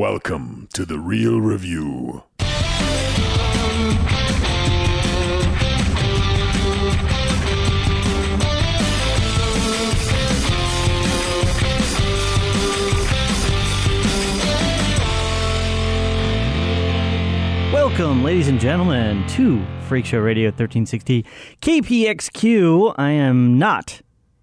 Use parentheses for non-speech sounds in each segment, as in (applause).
Welcome to the Reel Review. Welcome, ladies and gentlemen, to Freak Show Radio 1360 KPXQ. I am not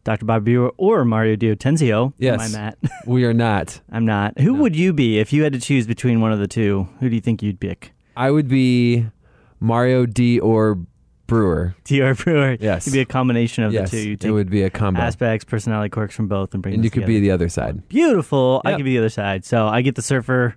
Dr. Bob Brewer or Mario Diotenzio. Yes. Am I Matt? (laughs) We are not. (laughs) I'm not. Who would you be if you had to choose between one of the two? Who do you think you'd pick? I would be Mario D or Brewer. (laughs) T.R. Brewer. Yes. You'd be a combination of yes, the two. You it would be a combo. aspects, personality quirks from both and bring and you could together. be the other side. Beautiful. I could be the other side. So I get the surfer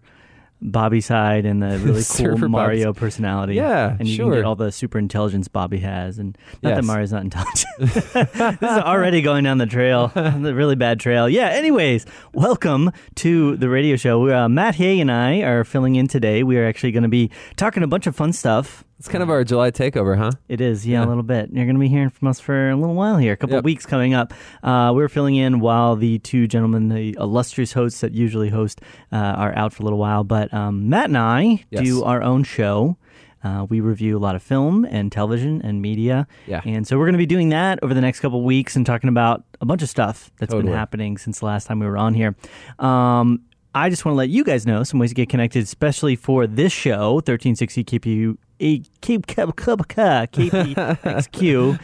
Bobby side and the (laughs) really cool Mario personality. Yeah, and you sure. can get all the super intelligence Bobby has. And not that Mario's not intelligent. (laughs) (laughs) this is already going down the trail, the really bad trail. Yeah. Anyways, welcome to the radio show. Uh, Matt Hay and I are filling in today. We are actually going to be talking a bunch of fun stuff. It's kind of our July takeover, huh? It is, yeah, a little bit. You're going to be hearing from us for a little while here, a couple Yep. of weeks coming up. Uh, we're filling in while the two gentlemen, the illustrious hosts that usually host, uh, are out for a little while. But um, Matt and I Yes. do our own show. Uh, we review a lot of film and television and media. Yeah. And so we're going to be doing that over the next couple of weeks and talking about a bunch of stuff that's been happening since the last time we were on here. Um, I just want to let you guys know some ways to get connected, especially for this show, 1360 KPU. A keep KPXQ.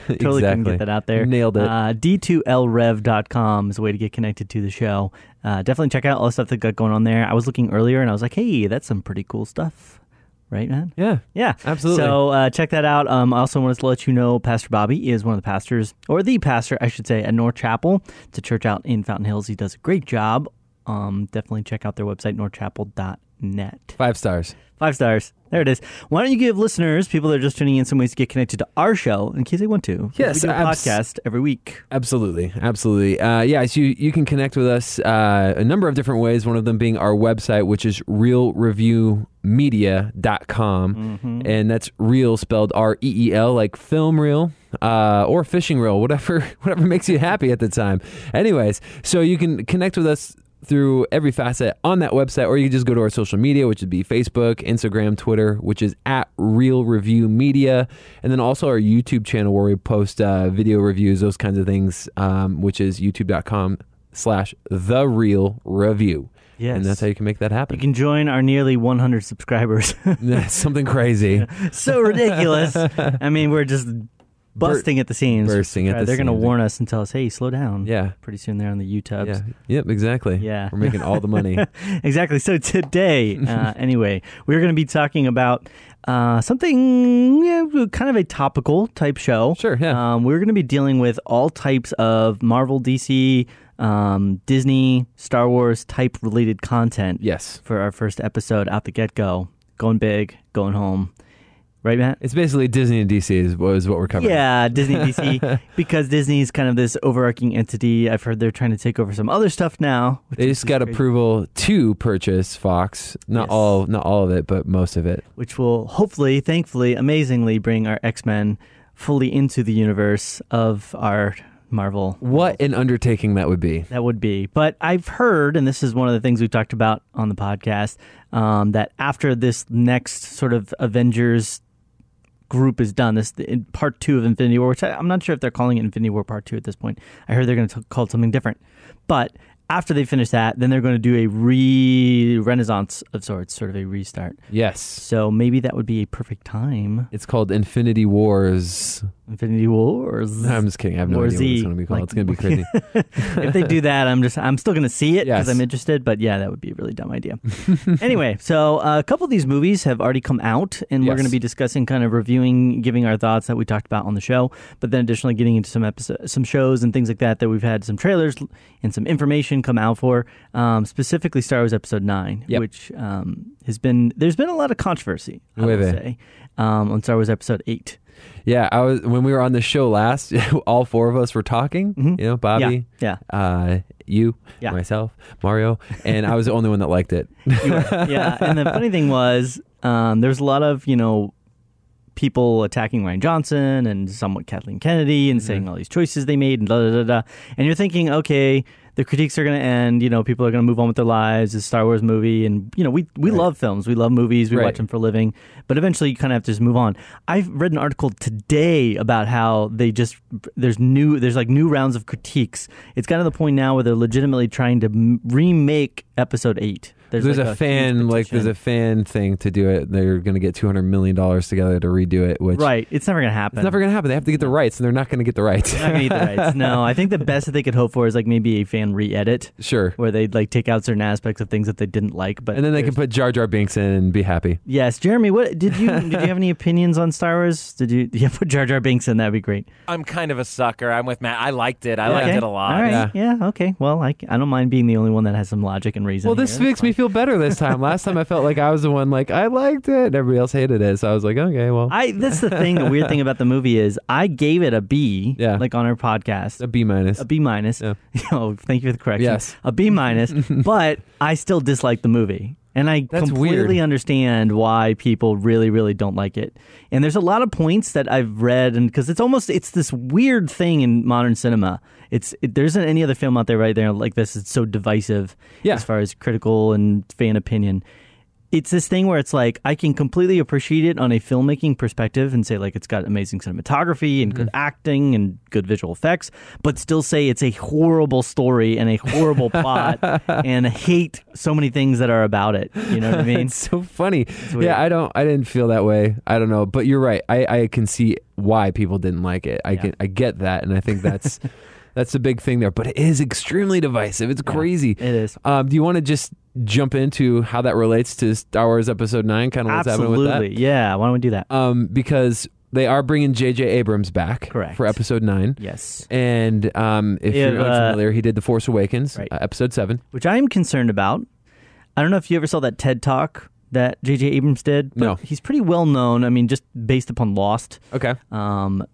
(laughs) Totally couldn't get that out there. Nailed it. Uh, D2LRev.com is a way to get connected to the show. Uh, definitely check out all the stuff that got going on there. I was looking earlier and I was like, hey, that's some pretty cool stuff. Right, man? Yeah. Yeah, Absolutely. So uh, check that out. Um, I also wanted to let you know Pastor Bobby is one of the pastors, or the pastor, I should say, at North Chapel. It's a church out in Fountain Hills. He does a great job. Um, definitely check out their website, northchapel.net. Five stars. Five stars. There it is. Why don't you give listeners, people that are just tuning in, some ways to get connected to our show in case they want to? Yes, we do a abs- podcast every week. Absolutely, absolutely. Uh, yeah, so you, you can connect with us uh, a number of different ways. One of them being our website, which is reelreviewmedia.com. And that's real spelled R E E L, like film reel uh, or fishing reel, whatever, (laughs) whatever makes you happy at the time. Anyways, so you can connect with us through every facet on that website, or you can just go to our social media, which would be Facebook, Instagram, Twitter, which is at Reel Review Media, and then also our YouTube channel where we post uh, video reviews, those kinds of things, um, which is youtube.com slash The Reel Review. Yes. And that's how you can make that happen. You can join our nearly 100 subscribers. (laughs) That's something crazy. (laughs) so ridiculous. (laughs) I mean, we're just busting at the seams. bursting at Uh, the They're going to seams. warn us and tell us, hey, slow down. Yeah. Pretty soon they're on the YouTubes. Yeah. Yep, exactly. Yeah. We're making all the money. (laughs) exactly. So today, (laughs) uh, anyway, we're going to be talking about uh, something yeah, kind of a topical type show. Sure, yeah. Um, we're going to be dealing with all types of Marvel, DC, um, Disney, Star Wars type related content. yes. For our first episode out the get go, going big, going home. Right, Matt? It's basically Disney and DC is, is what we're covering. Yeah, Disney DC (laughs) because Disney is kind of this overarching entity. I've heard they're trying to take over some other stuff now. They just got crazy, approval to purchase Fox. Not Yes. all, not all of it, but most of it. which will hopefully, thankfully, amazingly bring our X Men fully into the universe of our Marvel. What an undertaking that would be. That would be. But I've heard, and this is one of the things we talked about on the podcast, um, that after this next sort of Avengers group is done, this part two of Infinity War, which I, I'm not sure if they're calling it Infinity War Part Two at this point. I heard they're going to call it something different. But after they finish that, then they're going to do a re renaissance of sorts, sort of a restart. Yes. So maybe that would be a perfect time. It's called Infinity Wars. Infinity Wars. No, I'm just kidding. I have no War idea what Z, it's going to be called. like- it's going to be (laughs) crazy. if they do that, I'm just I'm still going to see it because Yes. I'm interested. But yeah, that would be a really dumb idea. (laughs) anyway, so uh, a couple of these movies have already come out, and we're going to be discussing, kind of reviewing, giving our thoughts that we talked about on the show. But then additionally, getting into some episode, some shows and things like that that we've had some trailers and some information come out for. Um, specifically, Star Wars Episode Nine, Yep. which um, has been there's been a lot of controversy. I bien. say um, on Star Wars Episode Eight. yeah, I was when we were on the show last. (laughs) all four of us were talking. Mhm. You know, Bobby, Yeah, uh, you, Yeah. myself, Mario, and I was the only one that liked it. yeah. And the (laughs) funny thing was, um, there's a lot of you know people attacking Rian Johnson and somewhat Kathleen Kennedy and saying mm-hmm. all these choices they made and da da da da. And you're thinking, okay, the critiques are going to end. You know, people are going to move on with their lives. It's a Star Wars movie, and you know, we we love films, we love movies, we Right. watch them for a living. But eventually, you kind of have to just move on. I've read an article today about how they just there's new there's like new rounds of critiques. It's gotten to the point now where they're legitimately trying to remake Episode Eight. There's, like a, huge fan like there's a fan thing to do it. They're going to get 200 million dollars together to redo it, which right. It's never going to happen. it's never going to happen. They have to get the rights, and they're not going to get the rights. They're not gonna eat the rights. No, I think the best that they could hope for is like maybe a fan re-edit sure. where they'd like take out certain aspects of things that they didn't like. But And then they can put Jar Jar Binks in and be happy. Yes, Jeremy. What did you (laughs) did you have any opinions on Star Wars? Did you yeah put Jar Jar Binks in? That'd be great. I'm kind of a sucker. I'm with Matt. I liked it. I liked Okay. it a lot. All right. Yeah. Yeah. Okay. Well, I, I don't mind being the only one that has some logic and reason. Well, this here. makes me feel better this time. Last time I felt like I was the one like I liked it, and everybody else hated it. So I was like, okay, well, I that's the thing. The weird thing about the movie is I gave it a B. Yeah. Like on our podcast. a B minus. a B minus. Yeah. (laughs) Oh, thank you for the correction. Yes. a B minus. (laughs) but I still dislike the movie, and I That's completely weird. understand why people really, really don't like it. And there's a lot of points that I've read, and because it's almost it's this weird thing in modern cinema. It's it, there isn't any other film out there right there like this. It's so divisive Yeah. as far as critical and fan opinion it's this thing where it's like I can completely appreciate it on a filmmaking perspective and say like it's got amazing cinematography and good mm-hmm. acting and good visual effects, but still say it's a horrible story and a horrible plot (laughs) and hate so many things that are about it. You know what I (laughs) mean? it's so funny. weird. Yeah, I don't. I didn't feel that way. I don't know, but you're right. I, I can see why people didn't like it. I Yeah. can. I get that, and I think that's (laughs) that's the big thing there. But it is extremely divisive. It's crazy. It is. Um, do you want to just jump into how that relates to Star Wars Episode Nine? Kind of what's happening with that. Absolutely. Yeah. Why don't we do that? Um, because they are bringing J.J. Abrams back Correct. for Episode Nine. Yes. And um, if If, you're uh, unfamiliar, he did The Force Awakens, Right. uh, Episode Seven. Which I am concerned about. I don't know if you ever saw that TED talk that J.J. Abrams did. But No. He's pretty well known. I mean, just based upon Lost. Okay. Um,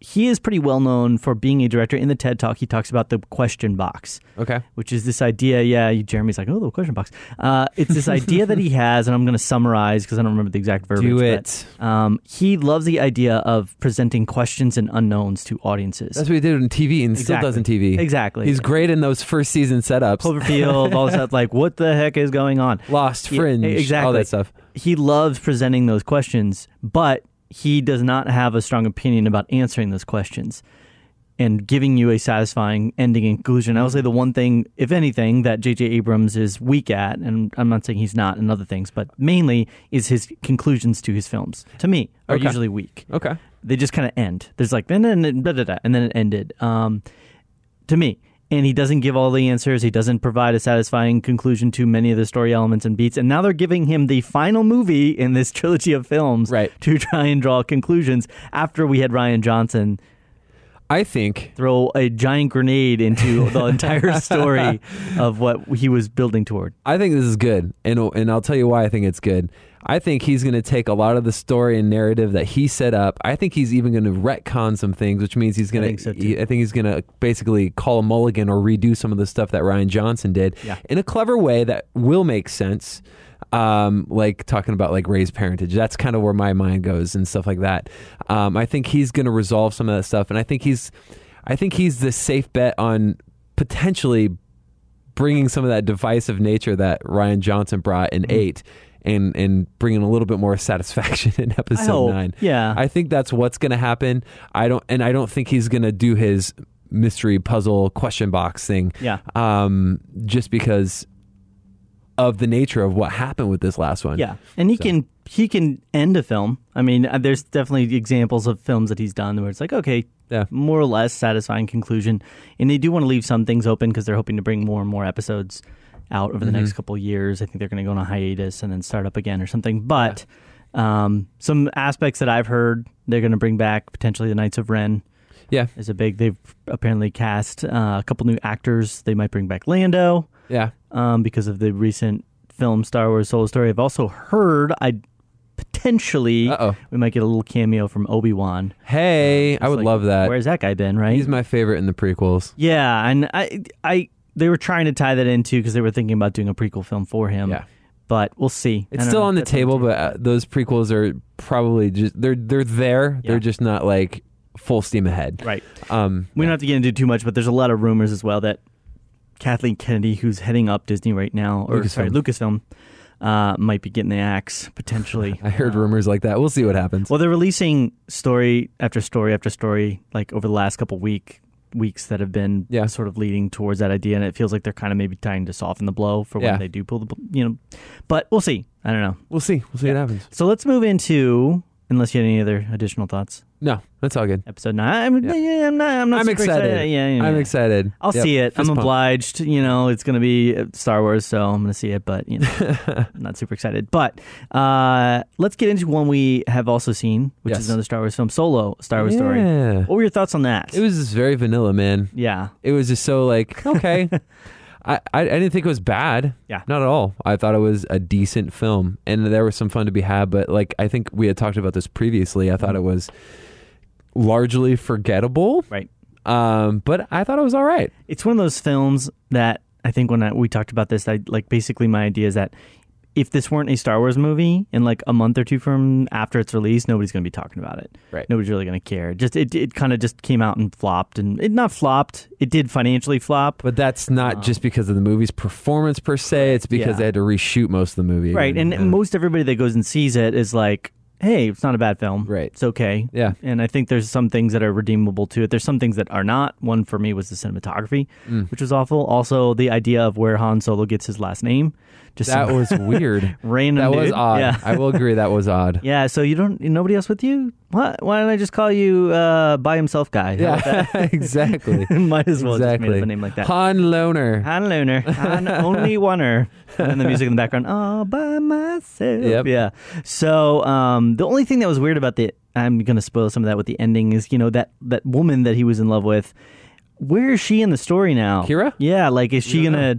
he is pretty well known for being a director. In the TED Talk, he talks about the question box, Okay. which is this idea. Yeah, Jeremy's like, oh, the question box. Uh, it's this idea that he (laughs) has, and I'm going to summarize because I don't remember the exact verbiage. Do but, it. um, he loves the idea of presenting questions and unknowns to audiences. That's what he did in TV and still does in TV. Exactly. He's great in those first season setups. Cloverfield, all stuff. Like, what the heck is going on? Lost, Yeah, Fringe, exactly. all that stuff. he loves presenting those questions, but he does not have a strong opinion about answering those questions and giving you a satisfying ending and conclusion. I would say the one thing, if anything, that J.J. Abrams is weak at, and I'm not saying he's not in other things, but mainly is his conclusions to his films. To me, are Okay. usually weak. Okay. They just kind of end. There's like and then and then it ended. Um, to me. And he doesn't give all the answers. He doesn't provide a satisfying conclusion to many of the story elements and beats. And now they're giving him the final movie in this (laughs) trilogy of films Right. to try and draw conclusions after we had Rian Johnson I think throw a giant grenade into (laughs) the entire story of what he was building toward. I think this is good, and and I'll tell you why I think it's good. I think he's going to take a lot of the story and narrative that he set up. I think he's even going to retcon some things, which means he's going think so, to. I think he's going to basically call a mulligan or redo some of the stuff that Rian Johnson did Yeah. in a clever way that will make sense. Um, like talking about like Rey's parentage. That's kind of where my mind goes and stuff like that. Um, I think he's going to resolve some of that stuff, and I think he's, I think he's the safe bet on potentially bringing some of that divisive nature that Rian Johnson brought in eight, and and bringing a little bit more satisfaction (laughs) in episode nine. Yeah. I think that's what's going to happen. I don't, and I don't think he's going to do his mystery puzzle question box thing. Yeah. Um, just because of the nature of what happened with this last one. Yeah, and he So- can he can end a film. I mean, uh, there's definitely examples of films that he's done where it's like, okay, Yeah. more or less satisfying conclusion, and they do want to leave some things open because they're hoping to bring more and more episodes out over the Mm-hmm. next couple years. I think they're going to go on a hiatus and then start up again or something. But um, some aspects that I've heard they're going to bring back potentially the Knights of Ren Yeah. is a big. They've apparently cast uh, a couple new actors. They might bring back Lando Yeah. um, because of the recent film Star Wars Solo Story. I've also heard I potentially Uh-oh. we might get a little cameo from Obi Wan. Hey, I would love that. Where's that guy been? Right? He's my favorite in the prequels. yeah, and I, I, they were trying to tie that into because they were thinking about doing a prequel film for him. Yeah. but we'll see. It's still know. on the That's table, but uh, those prequels are probably just they're they're there. Yeah. They're just not like full steam ahead. right. Um, We don't have to get into too much, but there's a lot of rumors as well that Kathleen Kennedy, who's heading up Disney right now, or sorry, Lucasfilm, uh, might be getting the axe potentially. (laughs) I heard rumors like that. We'll see what happens. Well, they're releasing story after story after story, like over the last couple week weeks that have been Yeah. sort of leading towards that idea, and it feels like they're kind of maybe trying to soften the blow for when Yeah. they do pull the, you know. But we'll see. I don't know. We'll see. We'll see what happens. So let's move into, unless you had any other additional thoughts. No, that's all good. Episode nine. I'm, Yeah. yeah, I'm not. I'm not I'm super excited. Yeah, yeah, I'm yeah. excited. I'll Yep. see it. I'm Fist pump. obliged. You know, it's going to be uh, Star Wars, so I'm going to see it. But you know, I'm (laughs) not super excited. But uh, let's get into one we have also seen, which Yes. is another Star Wars film, Solo, Star Wars story. What were your thoughts on that? It was just very vanilla, man. yeah, It was just so like okay. (laughs) I, I didn't think it was bad. Yeah. Not at all. I thought it was a decent film, and there was some fun to be had. But like I think we had talked about this previously. I thought it was largely forgettable. right. Um, but I thought it was all right. It's one of those films that I think when I, we talked about this, I like basically my idea is that if this weren't a Star Wars movie in like a month or two from after its release, nobody's going to be talking about it. Right. Nobody's really going to care. Just it, it kind of just came out and flopped, and it not flopped. It did financially flop. But that's not Um, just because of the movie's performance per se. It's because Yeah. they had to reshoot most of the movie. Right, and Yeah. most everybody that goes and sees it is like, "Hey, it's not a bad film. Right. It's okay." Yeah. And I think there's some things that are redeemable to it. There's some things that are not. One for me was the cinematography, Mm. which was awful. Also, the idea of where Han Solo gets his last name, just that was weird. (laughs) random. that was dude. odd. Yeah. I will agree that was odd. (laughs) yeah. So you don't nobody else with you? What? Why don't I just call you uh, by himself guy? How about Yeah, (laughs) exactly. Might as well just exactly. made up a name like that. Han Loner. Han Lunar, Han only oneer, and the music in the background, all by myself. Yep. Yeah. So um, the only thing that was weird about the, I'm gonna spoil some of that with the ending is, you know, that that woman that he was in love with. Where is she in the story now? Qi'ra? Yeah. Like, is she gonna?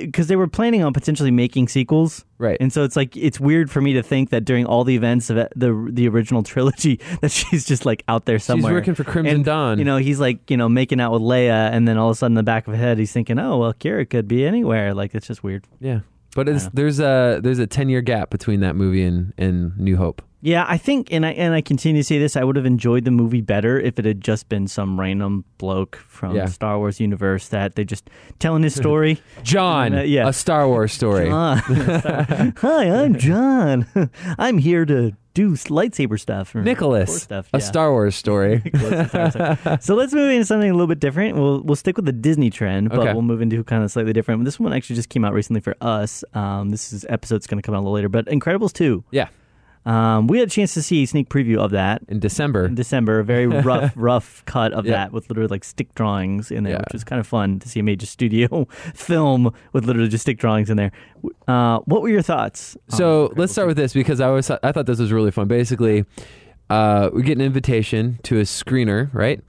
Because they were planning on potentially making sequels, Right. And so it's like it's weird for me to think that during all the events of the the original trilogy, (laughs) that she's just like out there somewhere. She's working for Crimson And, Dawn. You know, he's like, you know, making out with Leia, and then all of a sudden, in the back of his head, he's thinking, "Oh, well, Qi'ra could be anywhere." Like, it's just weird. Yeah, but it's, there's a there's a ten year gap between that movie and, and New Hope. Yeah, I think, and I and I continue to say this. I would have enjoyed the movie better if it had just been some random bloke from Yeah. Star Wars universe that they just telling his story. (laughs) John, Uh, yeah. a Star Wars story. John. (laughs) Hi, I'm (laughs) John. I'm here to do lightsaber stuff. or Nicholas, stuff. a yeah. Star Wars story. so let's move into something a little bit different. We'll we'll stick with the Disney trend, but Okay. we'll move into kind of slightly different. This one actually just came out recently for us. Um, this is episode's going to come out a little later, but Incredibles two. yeah, Um, we had a chance to see a sneak preview of that in December. in December. A very (laughs) rough, rough cut of Yeah. that with literally like stick drawings in there, Yeah. which was kind of fun to see a major studio (laughs) film with literally just stick drawings in there. Uh, what were your thoughts? So let's start with this because I was I thought this was really fun. Basically, uh, we get an invitation to a screener, right?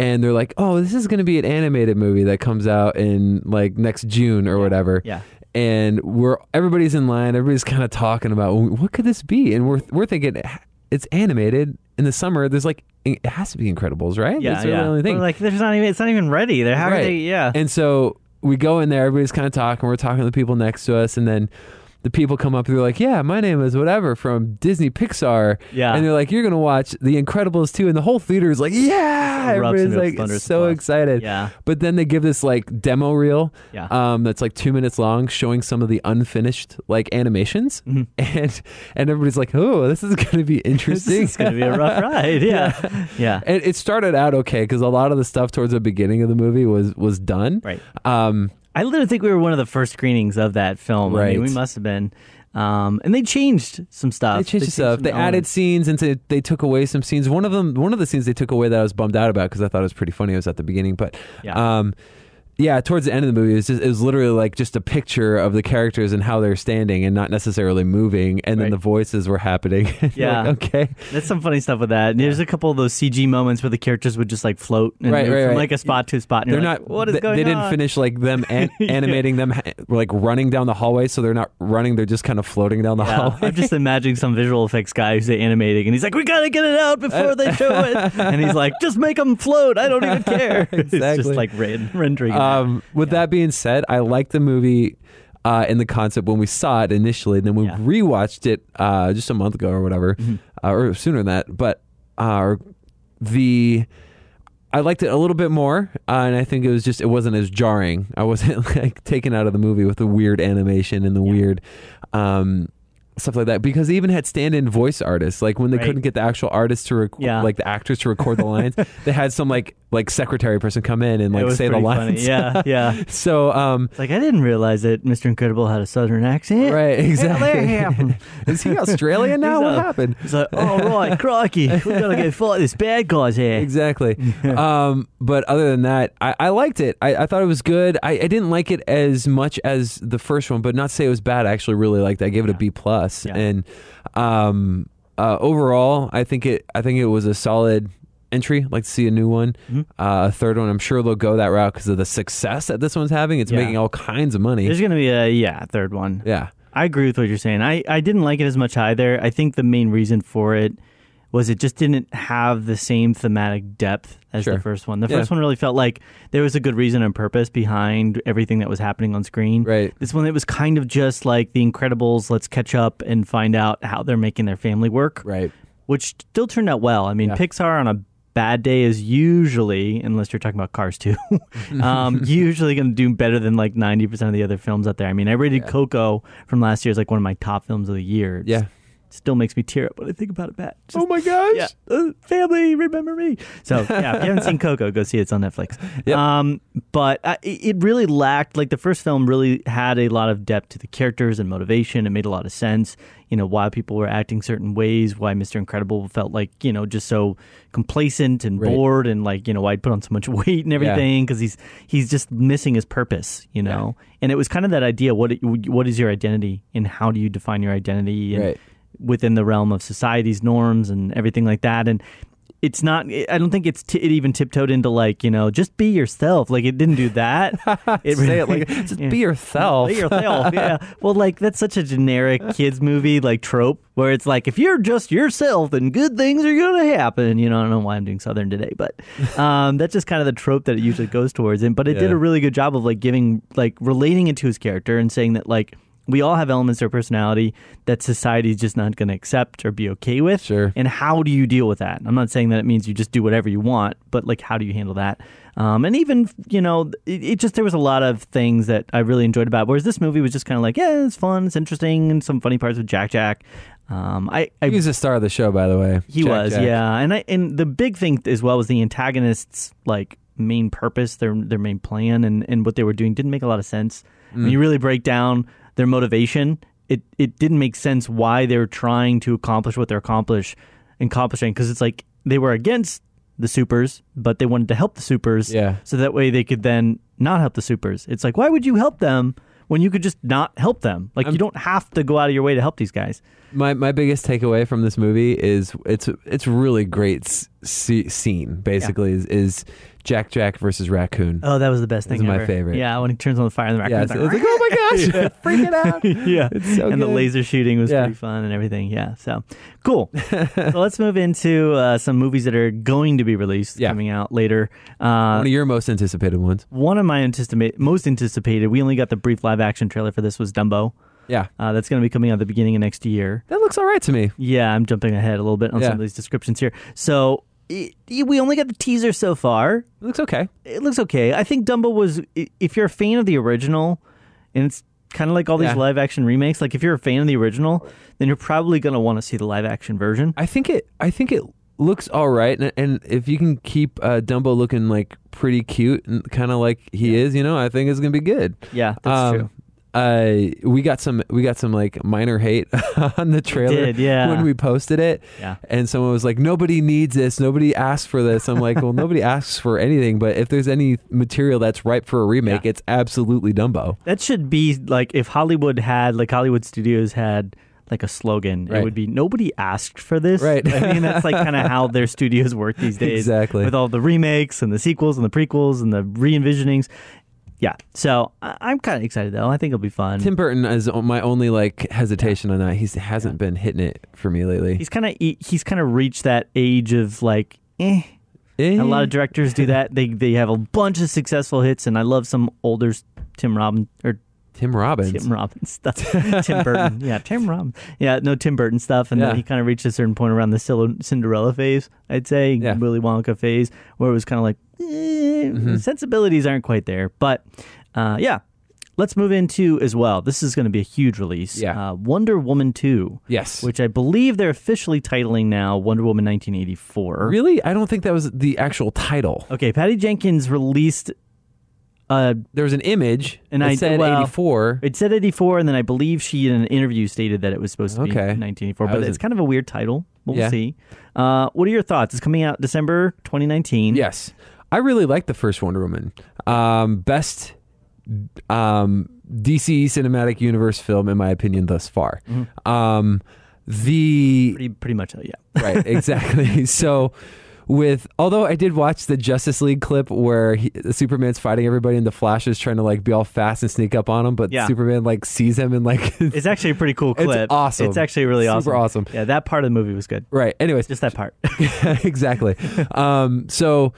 And they're like, "Oh, this is going to be an animated movie that comes out in like next June or whatever." Yeah. And we're everybody's in line. Everybody's kind of talking about "Well, what could this be, and we're we're thinking it's animated in the summer. There's like it has to be Incredibles, right? Yeah, That's the yeah. only thing. But, like, there's not even. It's not even ready. They're how are Right. they? Yeah. And so we go in there, everybody's kind of talking. We're talking to the people next to us, and then the people come up. and They're like, "Yeah, my name is whatever from Disney Pixar." Yeah. and they're like, "You're gonna watch The Incredibles 2. and the whole theater is like, "Yeah!" Everybody's like so excited. Yeah. But then they give this like demo reel, Yeah. um, that's like two minutes long, showing some of the unfinished like animations, Mhm. (laughs) and and everybody's like, "Oh, this is gonna be (laughs) interesting." it's going to be a rough ride. (laughs) Yeah. Yeah. And it started out okay because a lot of the stuff towards the beginning of the movie was was done. Right. Um, I literally think we were one of the first screenings of that film. I mean, Right. we must have been. Um, and they changed some stuff. They changed the stuff. some They added elements. scenes and they- they took away some scenes. One of them, one of the scenes they took away that I was bummed out about because I thought it was pretty funny. It was at the beginning, but Yeah. um, yeah, towards the end of the movie, it was, just, it was literally like just a picture of the characters and how they're standing and not necessarily moving, and then Right. the voices were happening. (laughs) Yeah. like, okay, That's some funny stuff with that. And There's a couple of those CG moments where the characters would just like float and Right, right, from right. like a spot to a spot. And they're not. What is they, going They didn't on? finish like them (laughs) an- animating them like running down the hallway, so they're not running. They're just kind of floating down the Yeah, hallway. I'm just imagining some visual effects guy who's animating, and he's like, "We gotta get it out before they show it," (laughs) and he's like, "Just make them float. I don't even care." exactly. It's just like ren- rendering. that. Um, with that being said, I like the movie. uh, in the concept when we saw it initially. And then we Yeah. rewatched it uh, just a month ago or whatever, uh, or sooner than that. But uh, the I liked it a little bit more, uh, and I think it was just it wasn't as jarring. I wasn't (laughs) like taken out of the movie with the weird animation and the weird um, stuff like that because they even had stand-in voice artists. Like when they Right. couldn't get the actual artists to rec- Yeah. like the actors to record the lines, (laughs) they had some like like secretary person come in and like say the lines. funny. Yeah, (laughs) yeah. so um, It's like I didn't realize that Mr. Incredible had a southern accent. right, exactly. (laughs) Is he Australian now? What happened? he's like, oh right, crikey, we gotta go fight this bad guy's here. exactly. um, but other than that, I, I liked it. I, I thought it was good. I, I didn't like it as much as the first one, but not to say it was bad. I actually really liked it. I gave it a. B plus. Yeah. And um, uh, overall, I think it. I think it was a solid entry. I'd like to see a new one, Mhm. uh, a third one. I'm sure they'll go that route because of the success that this one's having. It's Yeah. making all kinds of money. There's gonna be a yeah third one. yeah. I agree with what you're saying. I, I didn't like it as much either. I think the main reason for it was it just didn't have the same thematic depth as Sure. the first one. The Yeah. first one really felt like there was a good reason and purpose behind everything that was happening on screen. Right. This one, it was kind of just like The Incredibles. Let's catch up and find out how they're making their family work, Right. which still turned out well. I mean, Yeah. Pixar on a bad day is usually, unless you're talking about Cars 2, (laughs) um, (laughs) usually going to do better than like 90% of the other films out there. I mean, I rated Yeah. Coco from last year as like one of my top films of the year. It Yeah. Still makes me tear up when I think about it, Pat. Just- oh my gosh. yeah, uh, family, remember me. So yeah, if you haven't seen Coco, go see it. It's on Netflix. (laughs) Yep. Um, but it really lacked like the first film really had a lot of depth to the characters and motivation. It made a lot of sense. You know why people were acting certain ways. Why Mr. Incredible felt like you know just so complacent and Right. bored, and like you know why he'd put on so much (laughs) weight and everything because he's he's just missing his purpose. You know, and it was kind of that idea. What what is your identity and how do you define your identity? And, Right. Within the realm of society's norms and everything like that. And it's not. I don't think it's t- it even tiptoed into like you know just be yourself. Like it didn't do that. it (laughs) Say it like (laughs) just yeah. be yourself. Be yourself. yeah. (laughs) Well, like that's such a generic kids movie like trope where it's like if you're just yourself, then good things are gonna happen. You know, I don't know why I'm doing Southern today, but um, that's just kind of the trope that it usually goes towards. And but it did a really good job of like giving like relating it to his character and saying that like. We all have elements of our personality that society is just not going to accept or be okay with. Sure. And how do you deal with that? I'm not saying that it means you just do whatever you want, but like, how do you handle that? Um, and even, you know, it, it just, there was a lot of things that I really enjoyed about it. Whereas this movie was just kind of like, yeah, it's fun, it's interesting, and some funny parts with Jack Jack. Um, I, I He was the star of the show, by the way. he Jack was, Jack. yeah. And I and the big thing as well was the antagonists like main purpose, their their main plan, and and what they were doing didn't make a lot of sense. Mm. When you really break down their motivation, it it didn't make sense why they were trying to accomplish what they're accomplish accomplishing because it's like they were against the supers, but they wanted to help the supers, Yeah. so that way they could then not help the supers. It's like why would you help them? When you could just not help them, like you don't have to go out of your way to help these guys. My my biggest takeaway from this movie is it's it's really great s- scene. Basically, is, is Jack Jack versus Raccoon. Oh, that was the best thing. my favorite. Yeah, when he turns on the fire in the raccoon. yeah, it's, like, it's like oh my gosh, (laughs) freaking out. (laughs) yeah, It's so and the laser shooting was Yeah. pretty fun and everything. Yeah, so cool. (laughs) so let's move into uh, some movies that are going to be released Yeah. coming out later. Uh, One of your most anticipated ones. one of my anticipate most anticipated. We only got the brief live action trailer for this was Dumbo. Yeah, Uh, that's going to be coming out at the beginning of next year. that looks all right to me. Yeah, I'm jumping ahead a little bit on Yeah. some of these descriptions here. So it, we only got the teaser so far. It looks okay. it looks okay. I think Dumbo was. i- If you're a fan of the original, and it's kind of like all these Yeah. live action remakes. Like if you're a fan of the original, then you're probably gonna want to see the live action version. I think it. I think it looks all right, and, and if you can keep uh, Dumbo looking like pretty cute and kind of like he is, you know, I think it's gonna be good. Yeah, that's Um, true. Uh, we got some we got some like minor hate (laughs) on the trailer did, yeah. when we posted it. Yeah. And someone was like, "Nobody needs this. Nobody asked for this." I'm like, "Well, nobody (laughs) asks for anything, but if there's any material that's ripe for a remake, Yeah. it's absolutely Dumbo." That should be like if Hollywood had like Hollywood Studios had like a slogan, Right. it would be nobody asked for this. Right. I mean that's like kind of how their (laughs) studios work these days. Exactly. With all the remakes and the sequels and the prequels and the re-envisionings. Yeah. So I- I'm kind of excited though. I think it'll be fun. Tim Burton is my only like hesitation on that. He hasn't been hitting it for me lately. he's kind of he's kind of reached that age of like eh Eh. a lot of directors do that they they have a bunch of successful hits and i love some older tim robin or Tim Robbins. Tim Robbins stuff. (laughs) Tim Burton. Yeah, Tim Robbins. Yeah, no Tim Burton stuff. And Yeah. then he kind of reached a certain point around the Cinderella phase, I'd say, Yeah. Willy Wonka phase, where it was kind of like, eh, Mm-hmm. sensibilities aren't quite there. But uh, yeah, let's move into as well. This is going to be a huge release. Yeah. Uh, Wonder Woman 2. Yes. Which I believe they're officially titling now Wonder Woman 1984. really? I don't think that was the actual title. Okay, Patty Jenkins released uh, There was an image And I- said well, 84. It said 84, and then I believe she in an interview stated that it was supposed to be Okay. 1984. But it's kind of a weird title. We'll Yeah. see. Uh, what are your thoughts? It's coming out December 2019. Yes. I really like the first Wonder Woman. Um, best um, DC Cinematic Universe film, in my opinion, thus far. Um, the Pretty, pretty much, uh, yeah. right, exactly. (laughs) so, with although I did watch the Justice League clip where he, Superman's fighting everybody and the Flash is trying to like be all fast and sneak up on him, but Yeah. Superman like sees him and like (laughs) It's actually a pretty cool It's clip. awesome. It's actually really Super awesome. Yeah, that part of the movie was good. right. Anyways, Just that part. (laughs) (laughs) exactly. Um, so,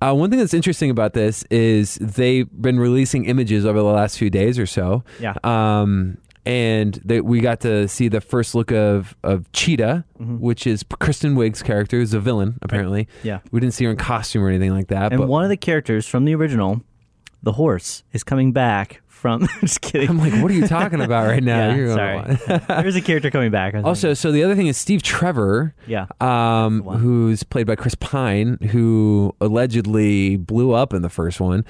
uh, one thing that's interesting about this is they've been releasing images over the last few days or so. Yeah. Um, and they, we got to see the first look of, of Cheetah, Mm-hmm. which is Kristen Wiig's character, who's a villain, apparently. Yeah. We didn't see her in costume or anything like that. And but one of the characters from the original, the horse, is coming back from. (laughs) just kidding. I'm like, what are you talking about right (laughs) now? yeah, You're sorry. (laughs) There's a character coming back. Also, so the other thing is Steve Trevor. yeah. um, who's played by Chris Pine, who allegedly blew up in the first one.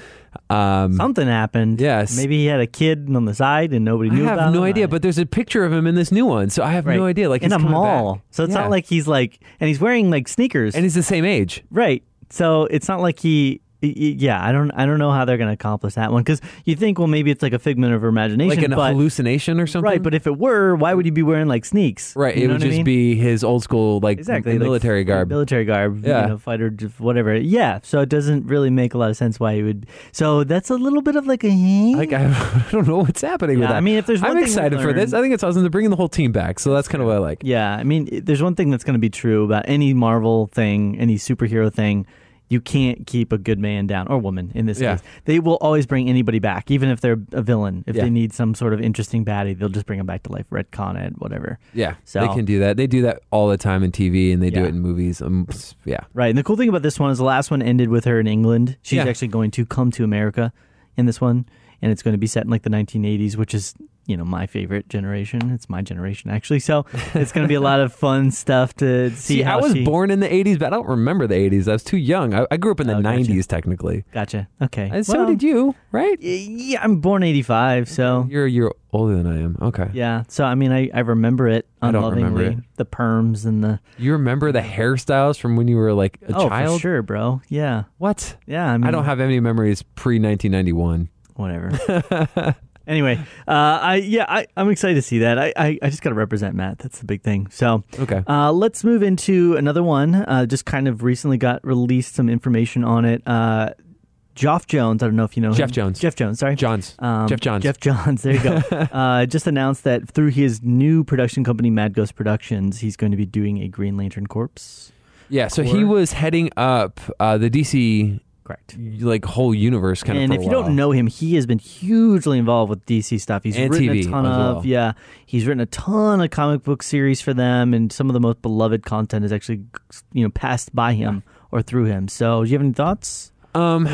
Um, Something happened. Yes. Maybe he had a kid on the side and nobody knew. I have no him. idea, but there's a picture of him in this new one, so I have Right. no idea. Like in he's a mall, back. so it's Yeah. not like he's like, and he's wearing like sneakers, and he's the same age. right? So it's not like he, yeah. I don't, I don't know how they're going to accomplish that one because you think, well, maybe it's like a figment of her imagination, Like an but hallucination or something. right. But if it were, why would he be wearing like sneaks? right, You it would what I just mean? be his old school like exactly like military garb. military garb, Yeah. you know, fighter, whatever. Yeah. So it doesn't really make a lot of sense why he would. So that's a little bit of like a. like I, (laughs) I don't know what's happening with that. I mean, if there's one I'm excited for this. I think it's awesome. They're bringing the whole team back, so that's kind of what I like. Yeah, I mean, there's one thing that's going to be true about any Marvel thing, any superhero thing. You can't keep a good man down or woman in this Yeah. case. They will always bring anybody back, even if they're a villain. If Yeah. they need some sort of interesting baddie, they'll just bring them back to life, retcon it, whatever. Yeah, So- they can do that. They do that all the time in TV, and they do it in movies. Um, yeah, Right. And the cool thing about this one is the last one ended with her in England. She's Yeah. actually going to come to America in this one, and it's going to be set in like the 1980s, which is you know my favorite generation. It's my generation actually, so it's going to be a lot of (laughs) fun stuff to see. See, how I was she... born in the 80s, but I don't remember the 80s. I was too young. I, I grew up in the Oh, gotcha. 90s, technically. Gotcha. Okay. And so Well, did you, right? Yeah, I'm born 85, so You're year older than I am. Okay. yeah. So I mean, I, I remember it I don't unlovingly. remember it. The perms and the You remember the hairstyles from when you were like a oh, child? for sure, bro. Yeah, What? yeah. I, mean, I don't have any memories pre 1991. Whatever. (laughs) anyway, uh, I yeah, I, I'm excited to see that. I, I, I just got to represent Matt. That's the big thing. So Okay. uh, let's move into another one. Uh, just kind of recently got released some information on it. Uh, Geoff Jones. I don't know if you know Jeff him. Jones. Jeff Jones. Sorry. Johns. Um, Geoff Johns. Geoff Johns. There you go. (laughs) uh, just announced that through his new production company, Mad Ghost Productions, he's going to be doing a Green Lantern Corpse. yeah, so he was heading up uh, the DC Correct. like whole universe kind of And if you don't know him, he has been hugely involved with DC stuff. He's And written TV a ton of well. yeah. He's written a ton of comic book series for them, and some of the most beloved content is actually you know passed by him or through him. So, do you have any thoughts? Um,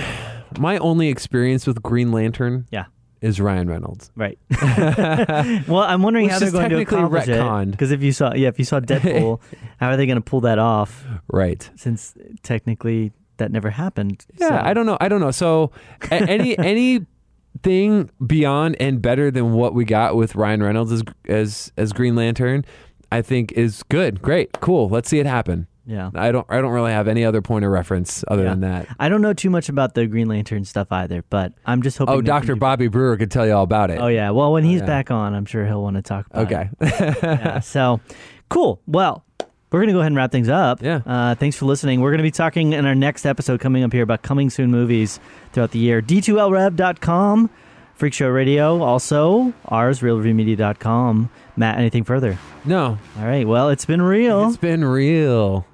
my only experience with Green Lantern Yeah. is Ryan Reynolds. Right. (laughs) well, I'm wondering Which how they're going to accomplish retconned. it. Because if you saw, yeah, if you saw (laughs) Deadpool, how are they going to pull that off? Right. Since technically that never happened. Yeah, So- I don't know. I don't know. So any (laughs) any thing beyond and better than what we got with Ryan Reynolds as as as Green Lantern, I think is good. Great. Cool. Let's see it happen. Yeah. I don't I don't really have any other point of reference other Yeah. than that. I don't know too much about the Green Lantern stuff either, but I'm just hoping. Oh, Dr. Bobby Brewer could tell you all about it. Oh yeah. Well, when oh, he's yeah. back on, I'm sure he'll want to talk about okay. it. (laughs) Yeah. So, cool. Well, we're gonna go ahead and wrap things up. Yeah. Uh, thanks for listening. We're gonna be talking in our next episode coming up here about coming soon movies throughout the year. D2LRev.com, Freak Show Radio, also ours, reelreviewmedia.com. Matt, anything further? no. All right. Well, it's been real. It's been real.